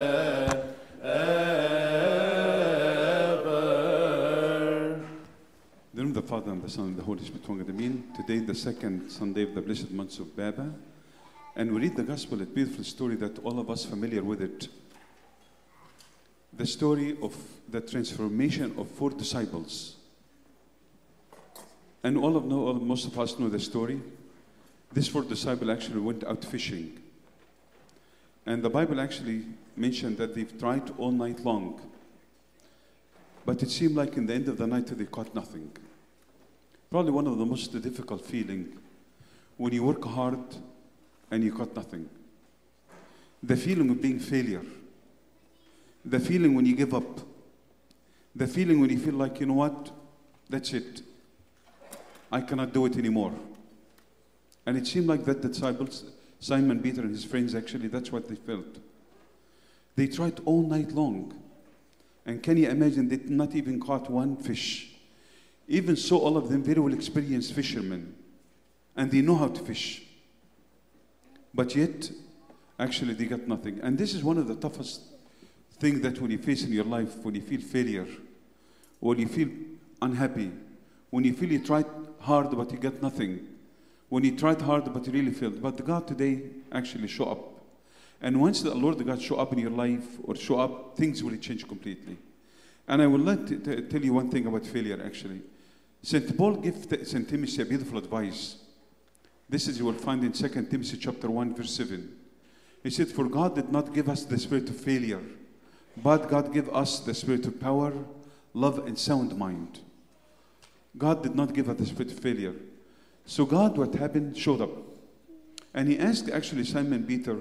The the Father and the Son and the Holy Spirit, one Amen. Today, the second Sunday of the blessed month of Baba. And we read the gospel, a beautiful story that all of us familiar with it. The story of the transformation of four disciples. And all of know, most of us know the story. These four disciples actually went out fishing. And the Bible actually mentioned that they've tried all night long. But it seemed like in the end of the night they caught nothing. Probably one of the most difficult feeling when you work hard and you got nothing. The feeling of being failure. The feeling when you give up. The feeling when you feel like, you know what, that's it. I cannot do it anymore. And it seemed like that the disciples, Simon Peter and his friends, actually, that's what they felt. They tried all night long. And can you imagine they not even caught one fish? Even so, all of them very well experienced fishermen. And they know how to fish. But yet, actually, they got nothing. And this is one of the toughest things that when you face in your life, when you feel failure, when you feel unhappy, when you feel you tried hard but you got nothing, when you tried hard but you really failed. But God today actually show up. And once the Lord God show up in your life or show up, things will change completely. And I will let t- t- tell you one thing about failure actually. St. Paul gave St. Timothy a beautiful advice. This is you will find in 2 Timothy chapter 1, verse 7. He said, For God did not give us the spirit of failure, but God gave us the spirit of power, love, and sound mind. God did not give us the spirit of failure. So God, what happened, showed up. And he asked actually Simon Peter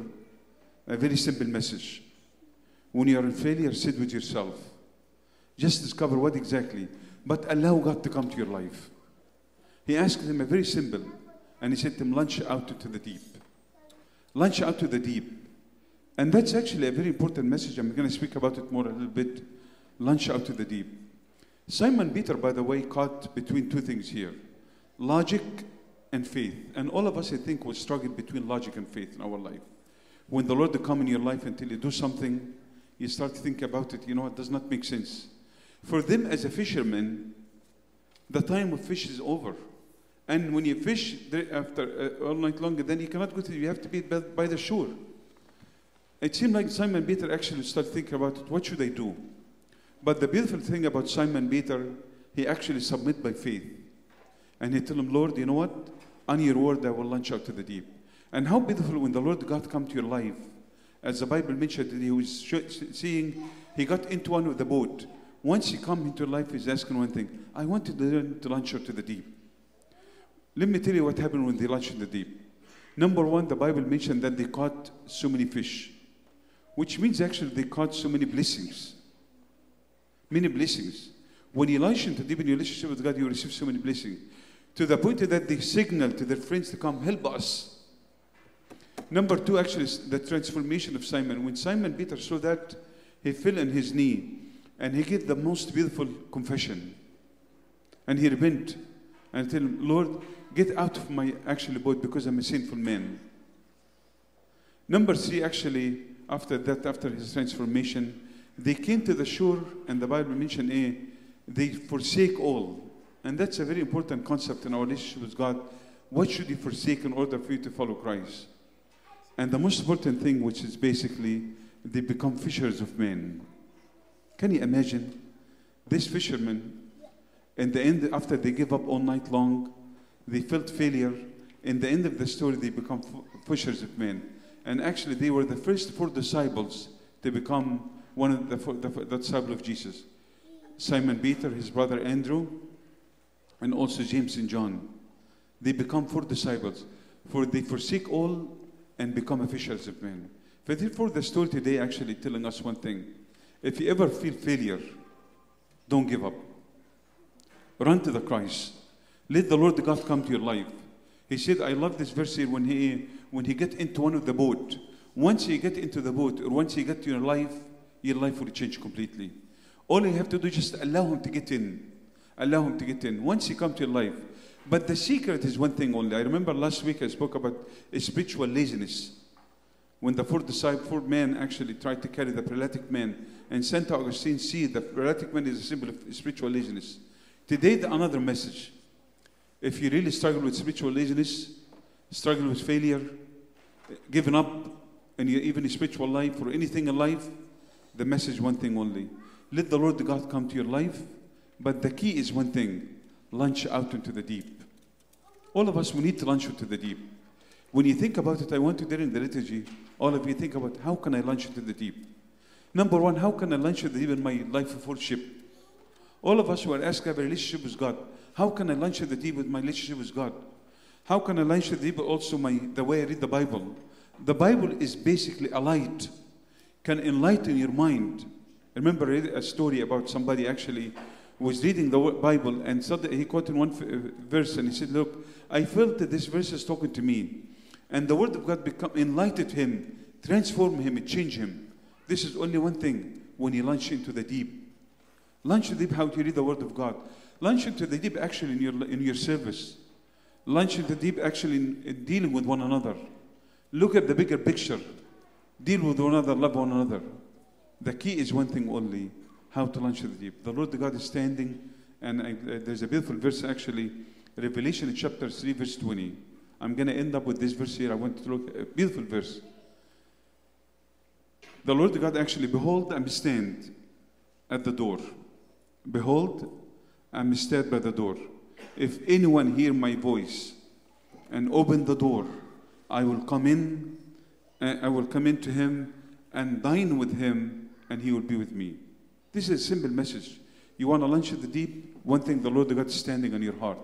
a very simple message. When you are in failure, sit with yourself. Just discover what exactly, but allow God to come to your life. He asked him a very simple, and he said to him, launch out into the deep. Launch out to the deep. And that's actually a very important message. I'm going to speak about it more a little bit. Launch out to the deep. Simon Peter, by the way, caught between two things here logic and faith. And all of us, I think, will struggle between logic and faith in our life. When the Lord come in your life until you do something, you start to think about it, you know, it does not make sense. For them as a fisherman, the time of fish is over. And when you fish after uh, all night long, then you cannot go to, you have to be by, by the shore. It seemed like Simon Peter actually started thinking about it. What should I do? But the beautiful thing about Simon Peter, he actually submit by faith. And he told him, Lord, you know what? On your word, I will launch out to the deep. And how beautiful when the Lord God come to your life. As the Bible mentioned, he was seeing, he got into one of the boat. Once he come into life, he's asking one thing. I wanted to learn to launch out to the deep. Let me tell you what happened when they launched in the deep. Number one, the Bible mentioned that they caught so many fish, which means actually they caught so many blessings. Many blessings. When you launch into deep in your relationship with God, you receive so many blessings. To the point that they signal to their friends to come help us. Number two, actually, is the transformation of Simon. When Simon Peter saw that, he fell on his knee and he gave the most beautiful confession. And he repent and tell him, Lord, get out of my actually boat because I'm a sinful man. Number three, actually, after that, after his transformation, they came to the shore, and the Bible mentioned eh, they forsake all. And that's a very important concept in our relationship with God. What should you forsake in order for you to follow Christ? And the most important thing, which is basically, they become fishers of men. Can you imagine? These fishermen, in the end, after they give up all night long, they felt failure. In the end of the story, they become fishers of men. And actually, they were the first four disciples to become one of the, the, the disciple of Jesus. Simon Peter, his brother Andrew, and also James and John. They become four disciples. For they forsake all and become officials of men. But therefore, the story today actually telling us one thing. If you ever feel failure, don't give up. Run to the Christ. Let the Lord God come to your life. He said, I love this verse here when he when he get into one of the boat. Once you get into the boat, or once you get to your life, your life will change completely. All you have to do is just allow him to get in. Allow him to get in. Once he come to your life. But the secret is one thing only. I remember last week I spoke about spiritual laziness. when the four disciples, four men actually tried to carry the paralytic man, and St. Augustine see the paralytic man is a symbol of spiritual laziness. Today, the another message. If you really struggle with spiritual laziness, struggle with failure, giving up in your, even spiritual life or anything in life, the message one thing only. Let the Lord God come to your life, but the key is one thing launch out into the deep. All of us, we need to launch into the deep. When you think about it, I want to during the liturgy, all of you think about how can I launch into the deep? Number one, how can I launch into the deep in my life of worship? All of us who are to have a relationship with God, how can I launch into the deep with my relationship with God? How can I launch into the deep also my the way I read the Bible? The Bible is basically a light, can enlighten your mind. I remember a story about somebody actually was reading the Bible and suddenly he quoted one verse and he said, Look, I felt that this verse is talking to me. And the word of God become enlightened him, transform him, and change him. This is only one thing when you launch into the deep. Launch into the deep how to read the word of God. Launch into the deep actually in your in your service. Launch into the deep actually in, in dealing with one another. Look at the bigger picture. Deal with one another, love one another. The key is one thing only how to launch the deep. The Lord God is standing, and I, uh, there's a beautiful verse actually, Revelation chapter 3, verse 20. I'm going to end up with this verse here. I want to look a beautiful verse. The Lord God actually, behold, I stand at the door. Behold, I stand by the door. If anyone hear my voice and open the door, I will come in, uh, I will come into him and dine with him, and he will be with me. This is a simple message. You want to launch at the deep? One thing the Lord God is standing on your heart.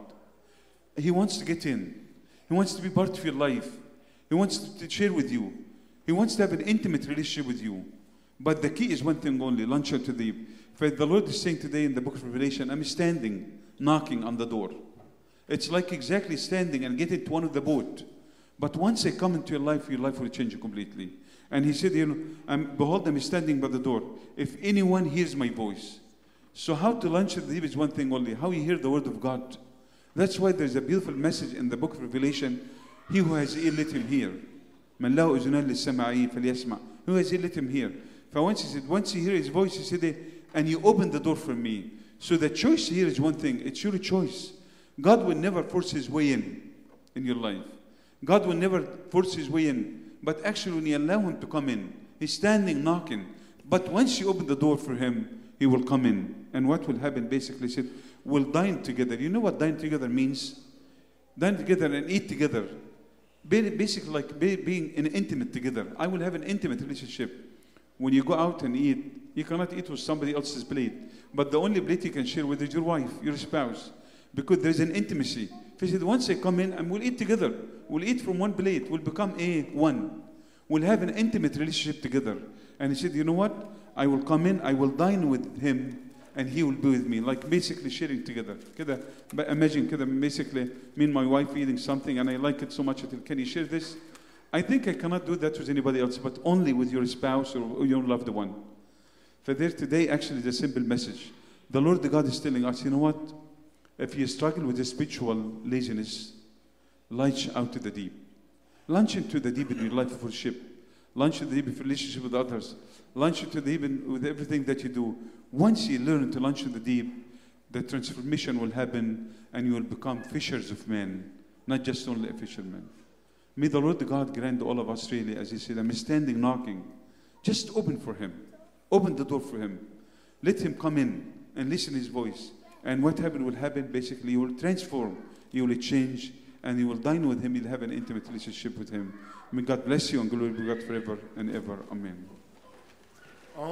He wants to get in. He wants to be part of your life. He wants to share with you. He wants to have an intimate relationship with you. But the key is one thing only launch the deep. For the Lord is saying today in the book of Revelation, I'm standing, knocking on the door. It's like exactly standing and getting to one of the boat. But once I come into your life, your life will change completely. And he said, you know, I'm, behold, I'm standing by the door. If anyone hears my voice. So how to launch at the deep is one thing only. How you hear the word of God. That's why there's a beautiful message in the book of Revelation. He who has ear, let him hear. من له أذنان للسماعين فليسمع. Who has ear, let him hear. For once he said, once you hear his voice, he said, and you open the door for me. So the choice here is one thing. It's your choice. God will never force his way in in your life. God will never force his way in. But actually, when you allow him to come in, he's standing knocking. But once you open the door for him, he will come in. And what will happen basically, said, we'll dine together. You know what dine together means? Dine together and eat together. Basically, like being in intimate together. I will have an intimate relationship. When you go out and eat, you cannot eat with somebody else's plate. But the only plate you can share with is your wife, your spouse Because there's an intimacy. He said, once they come in and we'll eat together. We'll eat from one plate. We'll become a one. We'll have an intimate relationship together. And he said, you know what? I will come in, I will dine with him, and he will be with me. Like basically sharing together. كده imagine كده basically me and my wife eating something and I like it so much. Can you share this? I think I cannot do that with anybody else, but only with your spouse or your loved one. For there today, actually, the simple message. The Lord the God is telling us, you know what? If you struggle with spiritual laziness, launch out to the deep. Launch into the deep in your life of worship. Launch into the deep in relationship with others. Launch into the deep in, with everything that you do. Once you learn to launch into the deep, the transformation will happen and you will become fishers of men, not just only a fisherman. May the Lord God grant all of us really, as He said, I'm standing knocking. Just open for Him. Open the door for Him. Let Him come in and listen His voice. And what happened will happen, basically, you will transform, you will change, and you will dine with Him. You'll have an intimate relationship with Him. May God bless you and glory be God forever and ever. Amen.